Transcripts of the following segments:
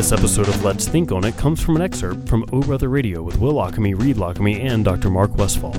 This episode of Let's Think on It comes from an excerpt from O Brother Radio with Will Lockamy, Reed Lockamy, and Dr. Mark Westfall.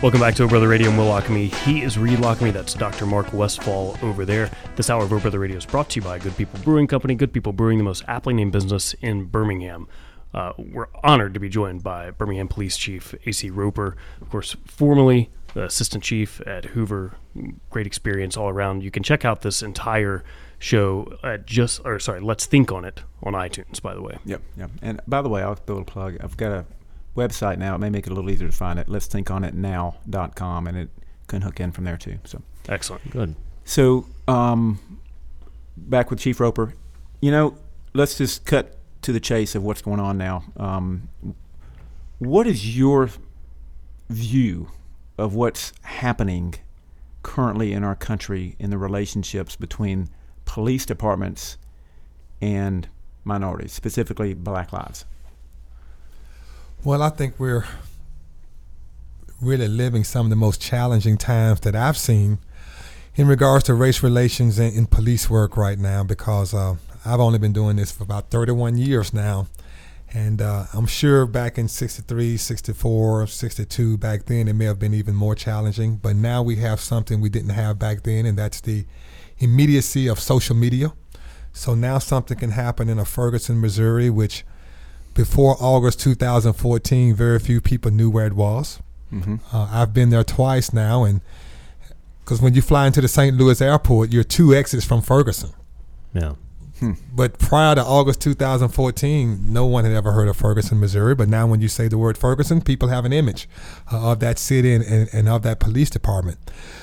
Welcome back to O Brother Radio and Will Lockamy. He is Reed Lockamy. That's Dr. Mark Westfall over there. This hour of O Brother Radio is brought to you by Good People Brewing Company. Good People Brewing, the most aptly named business in Birmingham. Uh, we're honored to be joined by Birmingham Police Chief A.C. Roper, of course, formerly the Assistant Chief at Hoover. Great experience all around. You can check out this entire show at just, or sorry, Let's Think on It on iTunes, by the way. Yep, yep. And by the way, I'll do a little plug. I've got a website now. It may make it a little easier to find it. Let's think on it now.com, and it can hook in from there too. So Excellent. Good. So, um, back with Chief Roper, you know, let's just cut to the chase of what's going on now. Um, what is your view of what's happening currently in our country in the relationships between police departments and minorities, specifically black lives? Well, I think we're really living some of the most challenging times that I've seen in regards to race relations in, in police work right now because uh, I've only been doing this for about 31 years now. And uh, I'm sure back in 63, 64, 62, back then, it may have been even more challenging. But now we have something we didn't have back then, and that's the immediacy of social media. So now something can happen in a Ferguson, Missouri, which before August 2014, very few people knew where it was. Mm-hmm. Uh, I've been there twice now, and because when you fly into the St. Louis airport, you're two exits from Ferguson. Yeah. But prior to August 2014, no one had ever heard of Ferguson, Missouri. But now, when you say the word Ferguson, people have an image uh, of that city and, and, and of that police department.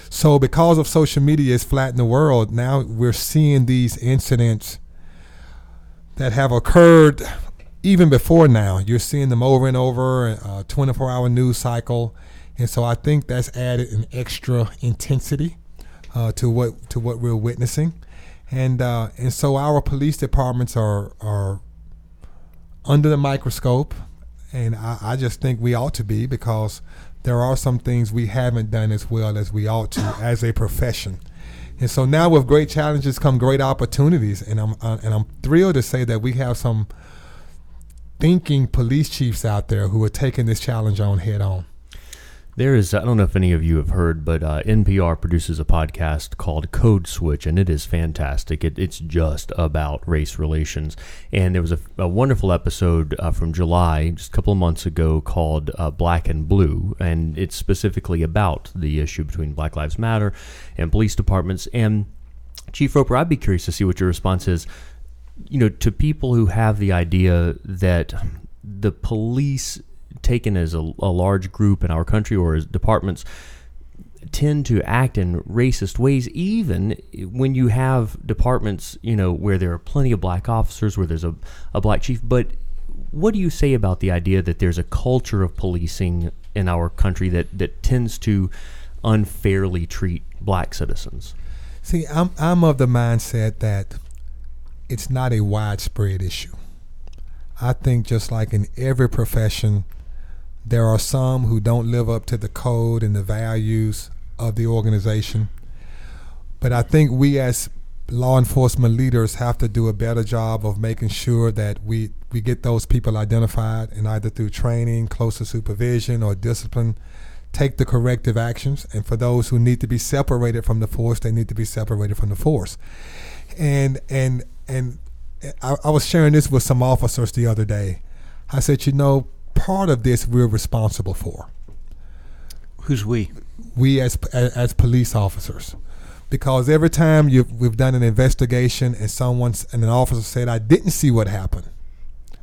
So, because of social media is flattening the world, now we're seeing these incidents that have occurred even before now. You're seeing them over and over, a 24 hour news cycle. And so I think that's added an extra intensity uh, to what to what we're witnessing. And uh, and so our police departments are are under the microscope, and I, I just think we ought to be because there are some things we haven't done as well as we ought to as a profession. And so now with great challenges come great opportunities, and I'm uh, and I'm thrilled to say that we have some thinking police chiefs out there who are taking this challenge on head on. There is, I don't know if any of you have heard, but uh, NPR produces a podcast called Code Switch, and it is fantastic. It, it's just about race relations. And there was a, a wonderful episode uh, from July, just a couple of months ago, called uh, Black and Blue, and it's specifically about the issue between Black Lives Matter and police departments. And Chief Roper, I'd be curious to see what your response is. You know, to people who have the idea that the police taken as a, a, large group in our country or as departments tend to act in racist ways even when you have departments you know where there are plenty of black officers where there's a, a black chief. But what do you say about the idea that there's a culture of policing in our country that, that tends to unfairly treat black citizens? See I'm, I'm of the mindset that it's not a widespread issue. I think just like in every profession there are some who don't live up to the code and the values of the organization. But I think we as law enforcement leaders have to do a better job of making sure that we, we get those people identified and either through training, closer supervision, or discipline, take the corrective actions. And for those who need to be separated from the force, they need to be separated from the force. And and and I, I was sharing this with some officers the other day. I said, you know, part of this we're responsible for. Who's we? We as as, as police officers, because every time you we've done an investigation and someone's and an officer said, "I didn't see what happened,"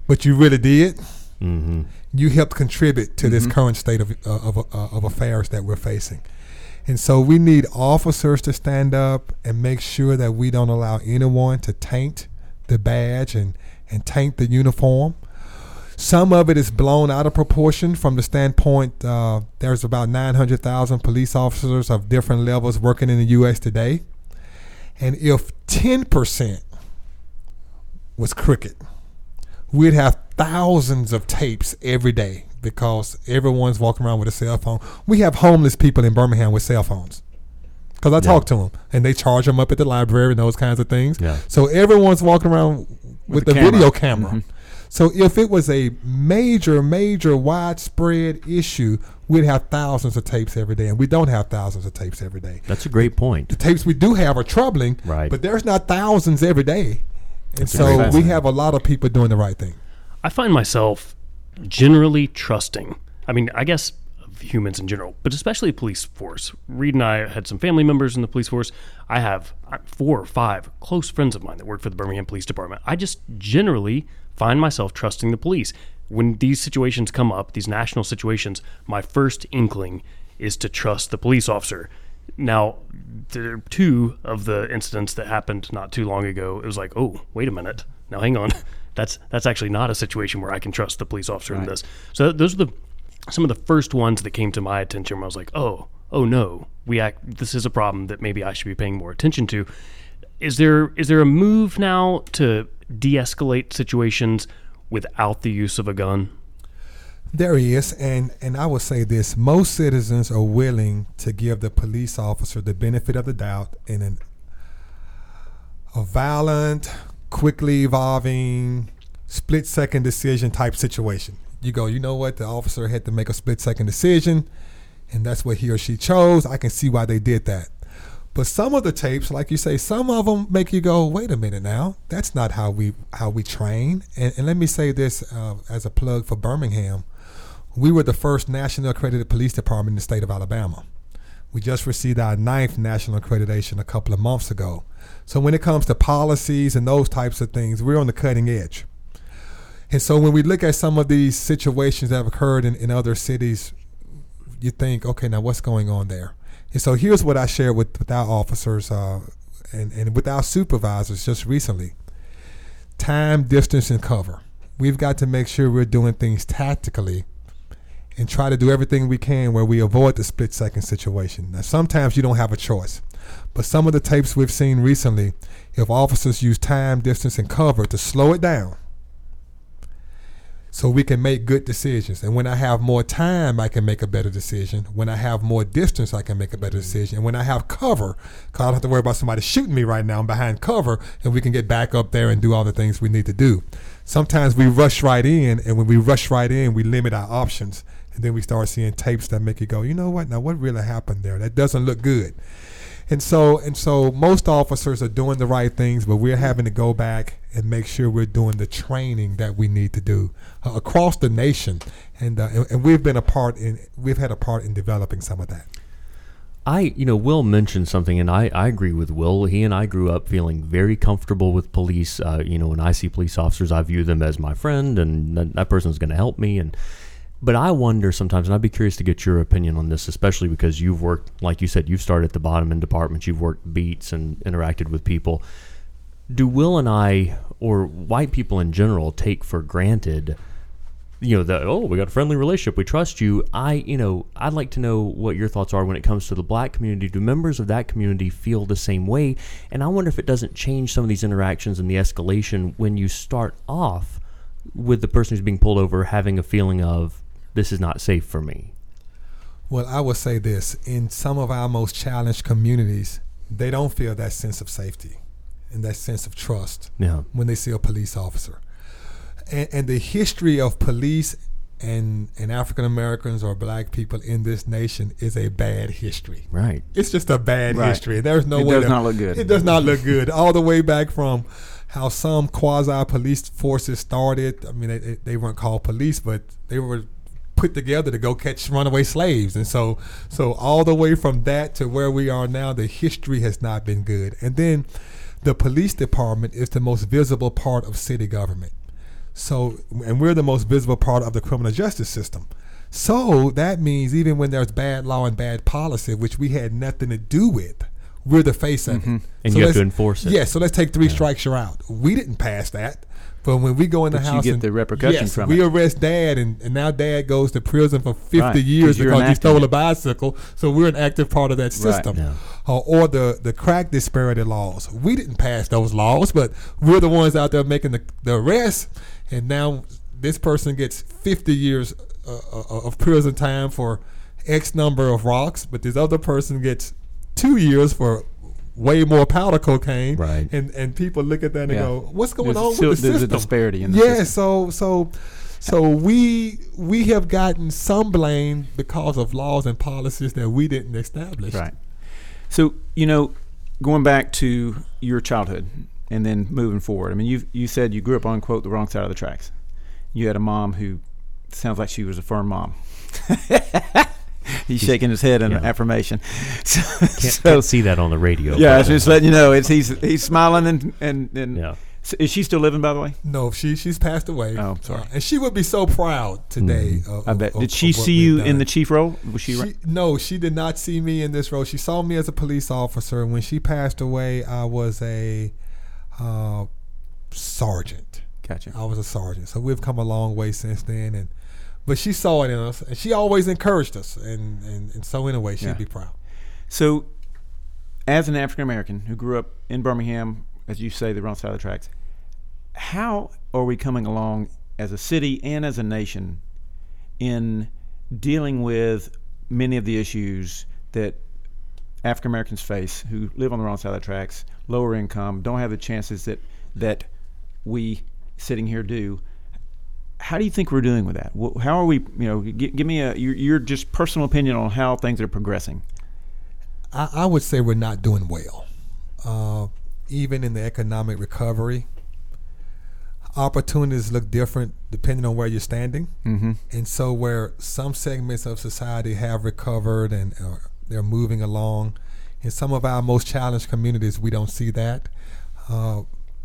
but you really did. mm-hmm. You helped contribute to Mm-hmm. this current state of uh, of uh, of affairs that we're facing. And so we need officers to stand up and make sure that we don't allow anyone to taint the badge and, and taint the uniform. Some of it is blown out of proportion from the standpoint uh, there's about 900,000 police officers of different levels working in the U.S. today. And if 10% was crooked, we'd have thousands of tapes every day because everyone's walking around with a cell phone. We have homeless people in Birmingham with cell phones. Because I Yeah. talk to them and they charge them up at the library and those kinds of things. Yeah. So everyone's walking around with, With the a camera. video camera. Mhm. So if it was a major, major, widespread issue, we'd have thousands of tapes every day, and we don't have thousands of tapes every day. That's a great point. The tapes we do have are troubling, Right. but there's not thousands every day. And That's so we have a lot of people doing the right thing. I find myself generally trusting. I mean, I guess of humans in general, but especially police force. Reed and I had some family members in the police force. I have uh, four or five close friends of mine that work for the Birmingham Police Department. I just generally find myself trusting the police. When these situations come up, these national situations, my first inkling is to trust the police officer. Now, there are two of the incidents that happened not too long ago. It was like, oh, wait a minute. Now, hang on. That's that's actually not a situation where I can trust the police officer in this. So those are the some of the first ones that came to my attention. Where I was like, oh, oh no, we act. This is a problem that maybe I should be paying more attention to. Is there is there a move now to de-escalate situations without the use of a gun? There is, and and I will say this: most citizens are willing to give the police officer the benefit of the doubt in an a violent, quickly evolving, split second decision type situation. You go, you know what? The officer had to make a split second decision, and that's what he or she chose. I can see why they did that. But some of the tapes, like you say, some of them make you go, "Wait a minute now, that's not how we how we train." And, and let me say this uh, as a plug for Birmingham: we were the first national accredited police department in the state of Alabama. We just received our ninth national accreditation a couple of months ago. So when it comes to policies and those types of things, we're on the cutting edge. And so when we look at some of these situations that have occurred in, in other cities, you think, okay, now what's going on there? And so here's what I shared with, with our officers uh, and, and with our supervisors just recently time, distance, and cover. We've got to make sure we're doing things tactically and try to do everything we can where we avoid the split second situation. Now, sometimes you don't have a choice, but some of the tapes we've seen recently, if officers use time, distance, and cover to slow it down so we can make good decisions. And when I have more time, I can make a better decision. When I have more distance, I can make a better mm-hmm. decision. And when I have cover, because I don't have to worry about somebody shooting me right now, I'm behind cover, and we can get back up there and do all the things we need to do. Sometimes we rush right in, and when we rush right in, we limit our options. And then we start seeing tapes that make you go, you know what? Now, what really happened there? That doesn't look good. And so, and so, most officers are doing the right things, but we're having to go back and make sure we're doing the training that we need to do uh, across the nation. And, uh, and and we've been a part in, we've had a part in developing some of that. I, you know, Will mentioned something, and I, I agree with Will. He and I grew up feeling very comfortable with police. Uh, you know, when I see police officers, I view them as my friend, and that, that person's going to help me. And but I wonder sometimes, and I'd be curious to get your opinion on this, especially because you've worked, like you said, you've started at the bottom in departments, you've worked beats and interacted with people. Do Will and I, or white people in general, take for granted? you know that oh we got a friendly relationship we trust you i you know i'd like to know what your thoughts are when it comes to the black community do members of that community feel the same way and i wonder if it doesn't change some of these interactions and the escalation when you start off with the person who's being pulled over having a feeling of this is not safe for me Well, I will say this in some of our most challenged communities, they don't feel that sense of safety and that sense of trust yeah when they see a police officer. And, and the history of police and, and African Americans or black people in this nation is a bad history. right It's just a bad Right. history. There's no It way does to- not look good. It does not look good. All the way back from how some quasi police forces started. I mean, they, they- they weren't called police, but they were put together to go catch runaway slaves. And so, so all the way from that to where we are now, the history has not been good. And then, the police department is the most visible part of city government. So, and we're the most visible part of the criminal justice system. So that means even when there's bad law and bad policy, which we had nothing to do with, we're the face of mm-hmm. it. and So you have to enforce it Yeah, so let's take three strikes, you're out. We didn't pass that. But when we go in the But you house get and the repercussions yes, from we it. arrest dad, and, and now dad goes to prison for 50 Right, years because he stole a bicycle. So we're an active part of that system. Yeah. Uh, or the, the crack disparity laws. We didn't pass those laws, but we're the ones out there making the, the arrest. And now this person gets 50 years uh, uh, of prison time for X number of rocks, but this other person gets two years for way more powder cocaine. Right. And and people look at that and Yeah. go, "What's going There's on still- with the there's system?" a disparity in the yeah. system. So so so we we have gotten some blame because of laws and policies that we didn't establish. Right. So you know, going back to your childhood and then moving forward. I mean, you you said you grew up on quote the wrong side of the tracks. You had a mom who sounds like she was a firm mom. He's shaking his head in Yeah. affirmation. So, Can't, so- can't see that on the radio. yeah, I but, was just letting you know. It's he's he's smiling and and, and yeah. So is she still living? By the way, No, she she's passed away. Oh, sorry. Uh, and she would be so proud today. Of, I bet. of- Did she of see we've you in the chief role? Was she? She, right? no, she did not see me in this role. She saw me as a police officer. When she passed away, I was a uh, sergeant. Gotcha. I was a sergeant. So we've come a long way since then. And but she saw it in us, and she always encouraged us. And and, and so in a way, she'd Yeah. be proud. So, as an African American who grew up in Birmingham, as you say, the wrong side of the tracks, how are we coming along as a city and as a nation in dealing with many of the issues that African Americans face who live on the wrong side of the tracks, lower income, don't have the chances that that we sitting here do? How do you think we're doing with that? How are we? You know, gi- give me a your, your just personal opinion on how things are progressing. I, I would say we're not doing well. Uh, even in the economic recovery, opportunities look different depending on where you're standing. Mm-hmm. And so, where some segments of society have recovered and uh, they're moving along, in some of our most challenged communities, we don't see that. Uh,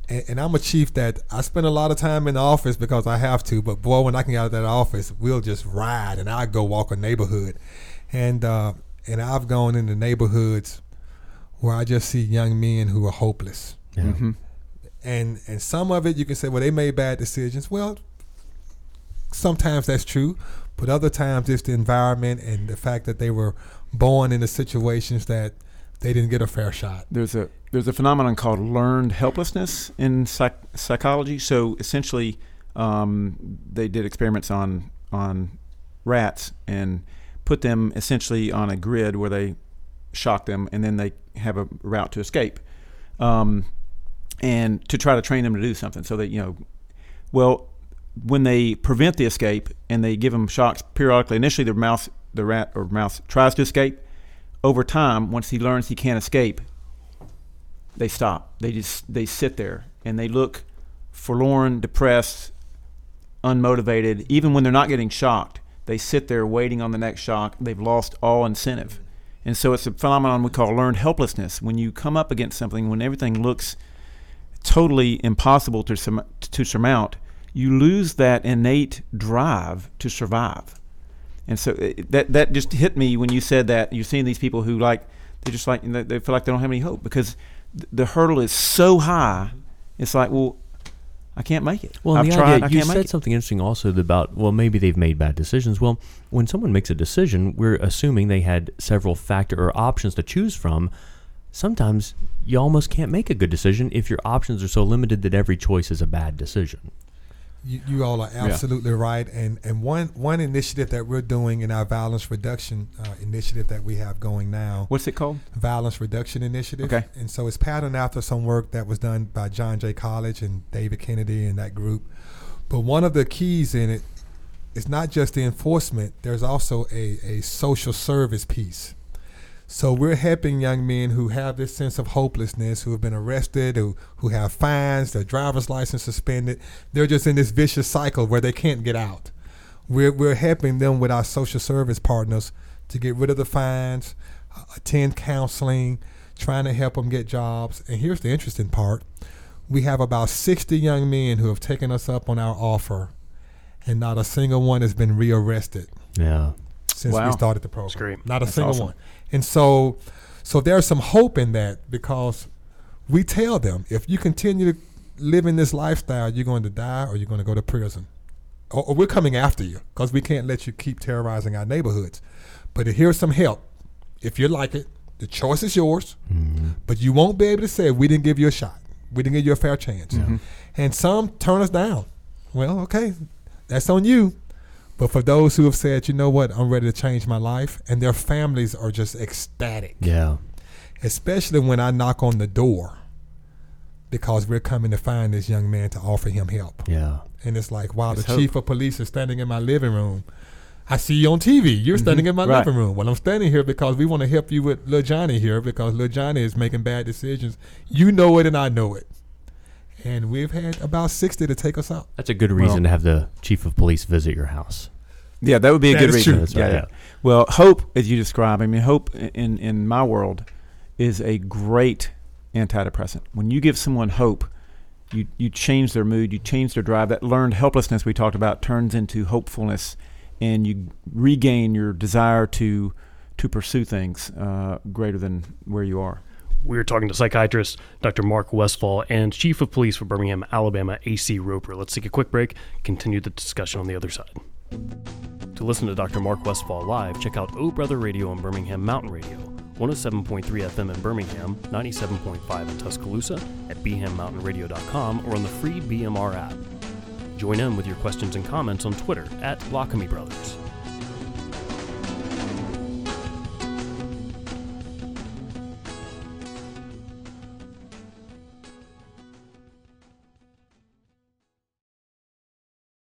and, and I'm a chief that I spend a lot of time in the office because I have to. But boy, when I can get out of that office, we'll just ride and I go walk a neighborhood, and uh, and I've gone into neighborhoods where I just see young men who are hopeless Yeah. Mm-hmm. and and some of it you can say well they made bad decisions well sometimes that's true but other times it's the environment and the fact that they were born into situations that they didn't get a fair shot there's a there's a phenomenon called learned helplessness in psych- psychology. So essentially, um, they did experiments on on rats and put them essentially on a grid where they shock them and then they have a route to escape, um, and to try to train them to do something. So that you know, well, when they prevent the escape and they give them shocks periodically, initially the mouse the rat or mouse tries to escape. Over time, once he learns he can't escape, they stop. They just they sit there and they look forlorn, depressed, unmotivated. Even when they're not getting shocked, they sit there waiting on the next shock. They've lost all incentive, and so it's a phenomenon we call learned helplessness. When you come up against something, when everything looks totally impossible to to surmount, you lose that innate drive to survive. And so it, that that just hit me when you said that. You're seeing these people who like they're just like they they feel like they don't have any hope because th- the hurdle is so high. It's like, well, I can't make it. Well, I've the tried. idea, I you can't said make it. something interesting also about well, maybe they've made bad decisions. Well, when someone makes a decision, we're assuming they had several factor or options to choose from. Sometimes you almost can't make a good decision if your options are so limited that every choice is a bad decision. You, you all are absolutely right and and one one initiative that we're doing in our violence reduction uh, initiative that we have going now What's it called? violence reduction initiative. Okay. And so it's patterned after some work that was done by John Jay College and David Kennedy and that group. But one of the keys in it is not just the enforcement, there's also a, a social service piece. So we're helping young men who have this sense of hopelessness, who have been arrested, who, who have fines, their driver's license suspended. They're just in this vicious cycle where they can't get out. We're, we're helping them with our social service partners to get rid of the fines, uh, attend counseling, trying to help them get jobs. And here's the interesting part we have about 60 young men who have taken us up on our offer, and not a single one has been rearrested Yeah. Since Wow. we started the program. That's great. Not a That's single awesome. one. And so, so there's some hope in that because we tell them if you continue to live in this lifestyle, you're going to die or you're going to go to prison, or, or we're coming after you because we can't let you keep terrorizing our neighborhoods. But here's some help. If you like it, the choice is yours, mm-hmm. but you won't be able to say we didn't give you a shot, we didn't give you a fair chance. Mm-hmm. And some turn us down. Well, okay, that's on you. But for those who have said, you know what, I'm ready to change my life, and their families are just ecstatic. Yeah. Especially when I knock on the door because we're coming to find this young man to offer him help. Yeah. And it's like, wow, It's the hope. chief of police is standing in my living room. I see you on TV. You're mm-hmm. standing in my Right. living room. Well, I'm standing here because we want to help you with Lil Johnny here because Lil Johnny is making bad decisions. You know it and I know it. And we've had about 60 to take us out. That's a good reason Well- to have the chief of police visit your house. Yeah, that would be a That good reason. true. Yeah, yeah. yeah. Well, hope, as you describe, I mean, hope in in my world is a great antidepressant. When you give someone hope, you you change their mood, you change their drive. That learned helplessness we talked about turns into hopefulness, and you regain your desire to to pursue things uh, greater than where you are. We're talking to psychiatrist Dr. Mark Westfall and Chief of Police for Birmingham, Alabama, AC Roper. Let's take a quick break, continue the discussion on the other side. To listen to Dr. Mark Westfall live, check out O Brother Radio on Birmingham Mountain Radio, 107.3 FM in Birmingham, 97.5 in Tuscaloosa, at bhammountainradio.com, or on the free BMR app. Join in with your questions and comments on Twitter at Lockamy Brothers.